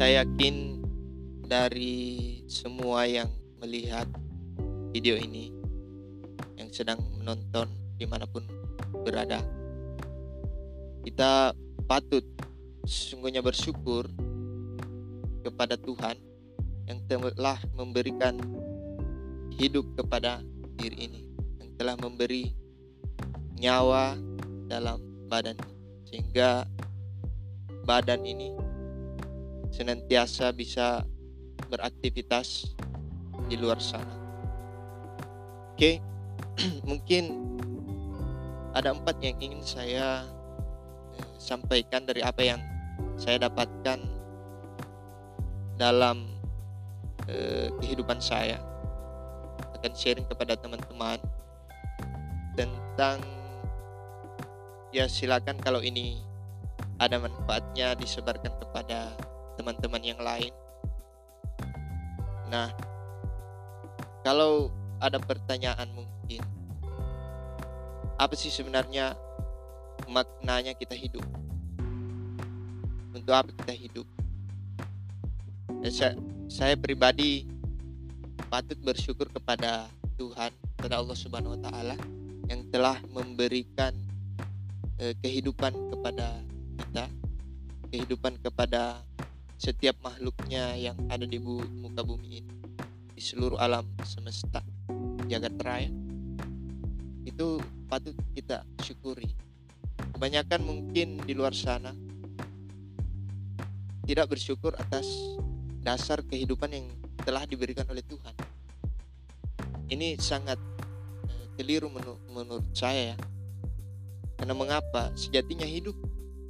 Saya yakin dari semua yang melihat video ini, yang sedang menonton di mana pun berada, kita patut sesungguhnya bersyukur kepada Tuhan yang telah memberikan hidup kepada diri ini, yang telah memberi nyawa dalam badan sehingga badan ini senantiasa bisa beraktivitas di luar sana. Oke, mungkin ada empat yang ingin saya eh, sampaikan dari apa yang saya dapatkan dalam eh, kehidupan saya. Akan sharing kepada teman-teman tentang ya silakan kalau ini ada manfaatnya disebarkan kepada teman-teman yang lain. Nah, kalau ada pertanyaan mungkin, apa sih sebenarnya maknanya kita hidup? Untuk apa kita hidup? saya, saya pribadi patut bersyukur kepada Tuhan, kepada Allah Subhanahu wa taala yang telah memberikan eh, kehidupan kepada kita, kehidupan kepada setiap makhluknya yang ada di bu muka bumi ini, di seluruh alam semesta, jagat raya. Itu patut kita syukuri. Kebanyakan mungkin di luar sana tidak bersyukur atas dasar kehidupan yang telah diberikan oleh Tuhan. Ini sangat eh, keliru menur menurut saya ya. Karena mengapa? Sejatinya hidup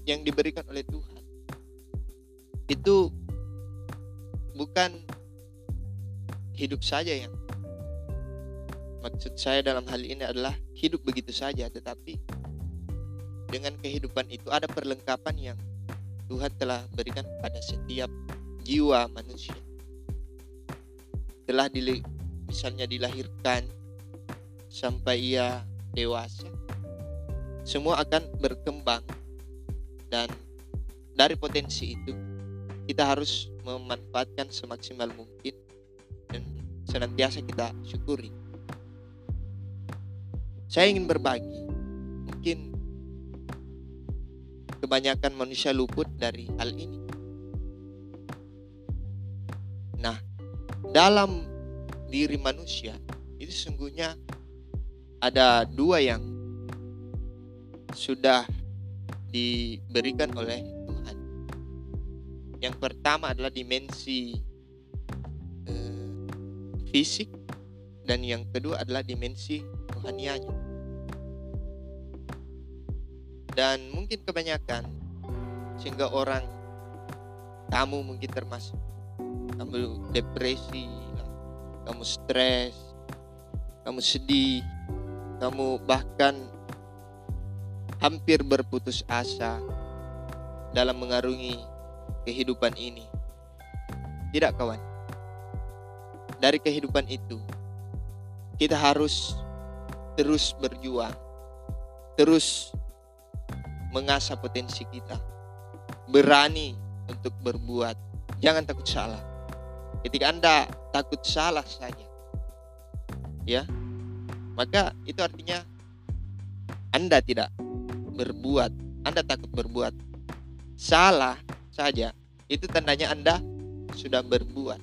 yang diberikan oleh Tuhan itu bukan hidup saja yang maksud saya dalam hal ini adalah hidup begitu saja tetapi dengan kehidupan itu ada perlengkapan yang Tuhan telah berikan pada setiap jiwa manusia. Telah dili, misalnya dilahirkan sampai ia dewasa semua akan berkembang dan dari potensi itu kita harus memanfaatkan semaksimal mungkin dan senantiasa kita syukuri saya ingin berbagi mungkin kebanyakan manusia luput dari hal ini Nah, dalam diri manusia itu sesungguhnya ada dua yang sudah diberikan oleh. Yang pertama adalah dimensi eh, fisik dan yang kedua adalah dimensi rohanianya. Dan mungkin kebanyakan sehingga orang kamu mungkin termasuk kamu depresi kamu stres kamu sedih kamu bahkan hampir berputus asa dalam mengarungi kehidupan ini. Tidak kawan. Dari kehidupan itu kita harus terus berjuang terus mengasah potensi kita berani untuk berbuat. Jangan takut salah. Ketika Anda takut salah saja, ya, maka itu artinya Anda tidak berbuat, Anda takut berbuat salah saja. Itu tandanya Anda sudah berbuat.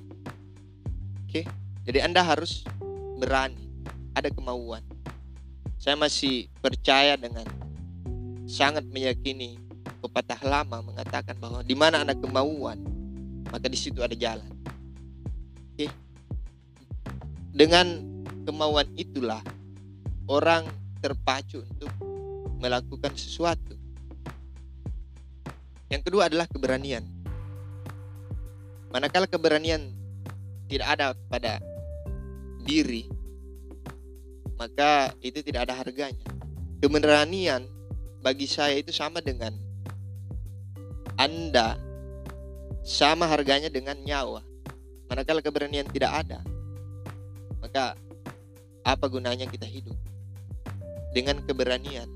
Oke, jadi Anda harus berani, ada kemauan. Saya masih percaya dengan sangat meyakini pepatah lama mengatakan bahwa di mana ada kemauan, maka di situ ada jalan. Oke. Dengan kemauan itulah orang terpacu untuk melakukan sesuatu. Yang kedua adalah keberanian. Manakala keberanian tidak ada pada diri, maka itu tidak ada harganya. Keberanian bagi saya itu sama dengan Anda sama harganya dengan nyawa. Manakala keberanian tidak ada, maka apa gunanya kita hidup? Dengan keberanian,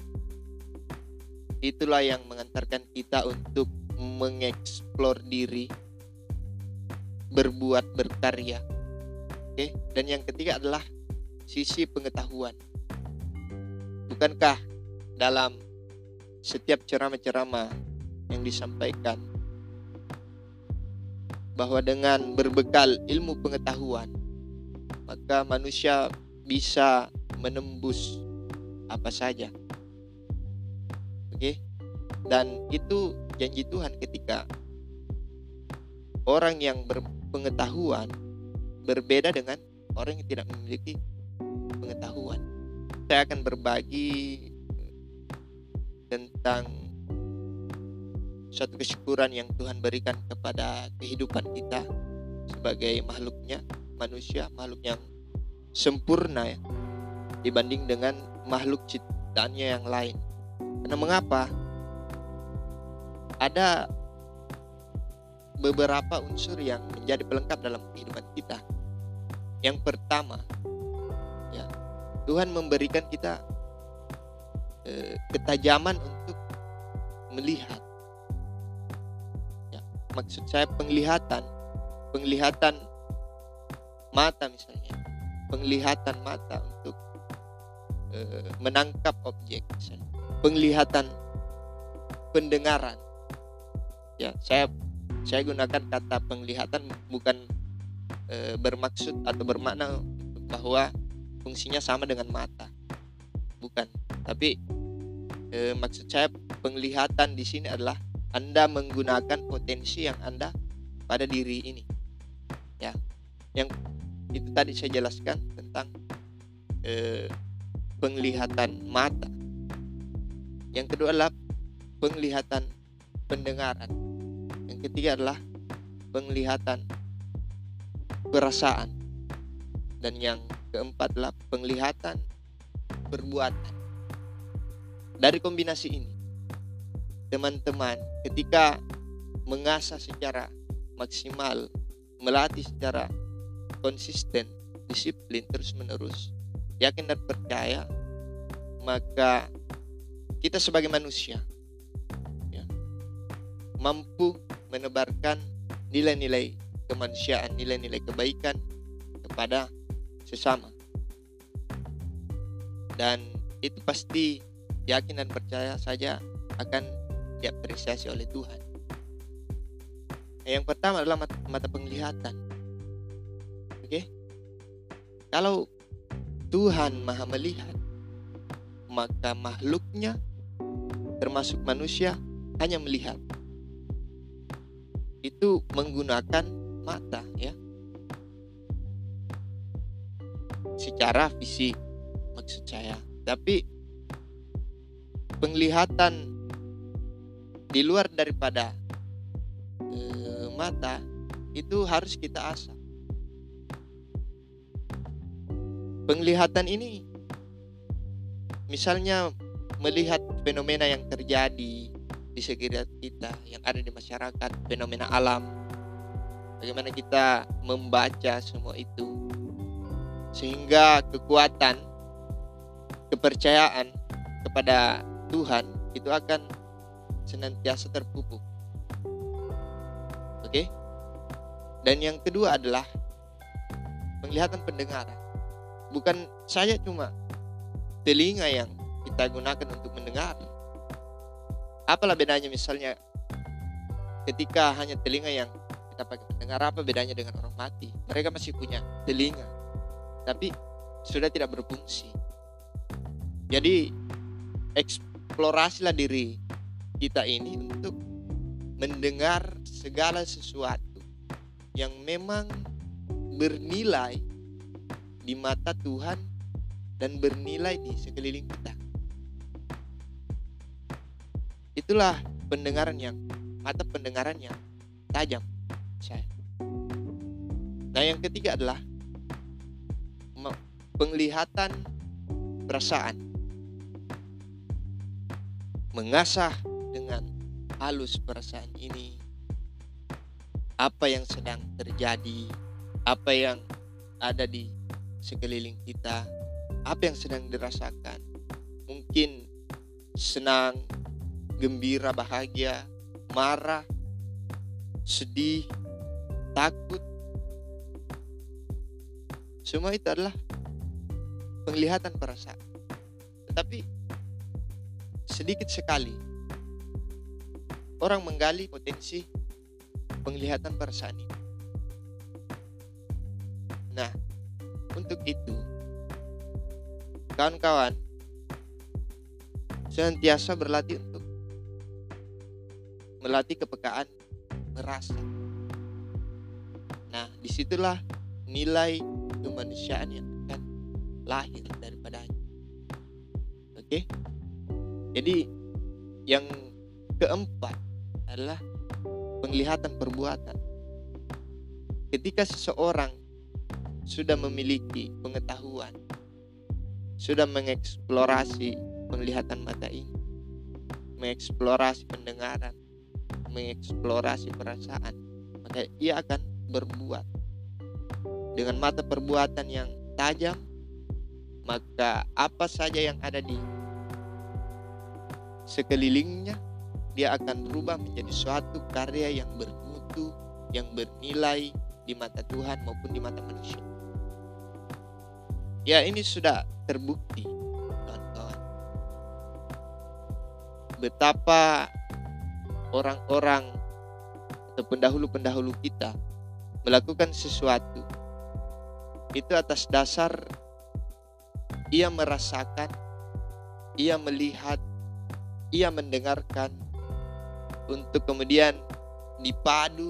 itulah yang mengantarkan kita untuk mengeksplor diri, berbuat berkarya. Oke dan yang ketiga adalah sisi pengetahuan. Bukankah dalam setiap ceramah-ceramah yang disampaikan bahwa dengan berbekal ilmu pengetahuan maka manusia bisa menembus apa saja dan itu janji Tuhan ketika orang yang berpengetahuan berbeda dengan orang yang tidak memiliki pengetahuan. Saya akan berbagi tentang suatu kesyukuran yang Tuhan berikan kepada kehidupan kita sebagai makhluknya, manusia, makhluk yang sempurna ya dibanding dengan makhluk ciptaannya yang lain. Karena mengapa? Ada beberapa unsur yang menjadi pelengkap dalam kehidupan kita. Yang pertama, ya, Tuhan memberikan kita eh, ketajaman untuk melihat. Ya, maksud saya penglihatan, penglihatan mata misalnya, penglihatan mata untuk eh, menangkap objek, misalnya. penglihatan pendengaran. Ya, saya saya gunakan kata penglihatan bukan e, bermaksud atau bermakna bahwa fungsinya sama dengan mata. Bukan. Tapi e, maksud saya penglihatan di sini adalah anda menggunakan potensi yang anda pada diri ini. Ya. Yang itu tadi saya jelaskan tentang e, penglihatan mata. Yang kedua adalah penglihatan pendengaran ketiga adalah penglihatan perasaan. Dan yang keempat adalah penglihatan perbuatan. Dari kombinasi ini teman-teman ketika mengasah secara maksimal melatih secara konsisten disiplin terus menerus yakin dan percaya maka kita sebagai manusia ya, mampu menebarkan nilai-nilai kemanusiaan, nilai-nilai kebaikan kepada sesama. Dan itu pasti yakin dan percaya saja akan diapresiasi oleh Tuhan. Yang pertama adalah mata, mata penglihatan. Oke. Kalau Tuhan Maha melihat, maka makhluknya termasuk manusia hanya melihat itu menggunakan mata ya. Secara fisik maksud saya. Tapi penglihatan di luar daripada e, mata itu harus kita asah. Penglihatan ini misalnya melihat fenomena yang terjadi di sekitar kita yang ada di masyarakat fenomena alam. Bagaimana kita membaca semua itu sehingga kekuatan kepercayaan kepada Tuhan itu akan senantiasa terpupuk. Oke? Dan yang kedua adalah penglihatan pendengaran bukan saja cuma telinga yang kita gunakan untuk mendengar apalah bedanya misalnya ketika hanya telinga yang kita pakai mendengar apa bedanya dengan orang mati? Mereka masih punya telinga tapi sudah tidak berfungsi. Jadi eksplorasilah diri kita ini untuk mendengar segala sesuatu yang memang bernilai di mata Tuhan dan bernilai di sekeliling kita itulah pendengaran yang mata pendengaran yang tajam. Nah yang ketiga adalah penglihatan perasaan. Mengasah dengan halus perasaan ini apa yang sedang terjadi, apa yang ada di sekeliling kita, apa yang sedang dirasakan. Mungkin senang, gembira, bahagia, marah, sedih, takut, Semua itu adalah penglihatan perasaan. Tetapi sedikit sekali orang menggali potensi penglihatan perasaan ini. Nah, untuk itu kawan-kawan senantiasa berlatih melatih kepekaan merasa. Nah, di situlah nilai kemanusiaan yang akan lahir daripadanya. Oke, jadi yang keempat adalah penglihatan perbuatan. Ketika seseorang sudah memiliki pengetahuan, sudah mengeksplorasi penglihatan mata ini, mengeksplorasi pendengaran, mengeksplorasi perasaan, maka ia akan berbuat dengan mata perbuatan yang tajam, maka apa saja yang ada di sekelilingnya dia akan berubah menjadi suatu karya yang bermutu, yang bernilai di mata Tuhan maupun di mata manusia. Ya ini sudah terbukti. Betapa orang-orang atau pendahulu-pendahulu kita melakukan sesuatu itu atas dasar ia merasakan, ia melihat, ia mendengarkan untuk kemudian dipadu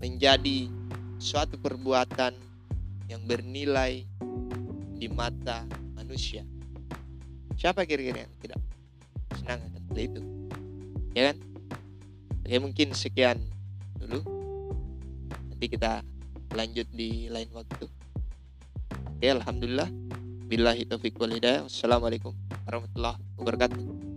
menjadi suatu perbuatan yang bernilai di mata manusia. Siapa kira-kira yang tidak senang akan itu? Ya kan? Oke mungkin sekian dulu. Nanti kita lanjut di lain waktu. Oke, alhamdulillah. Billahi taufiq walhidayah. Wassalamualaikum warahmatullahi wabarakatuh.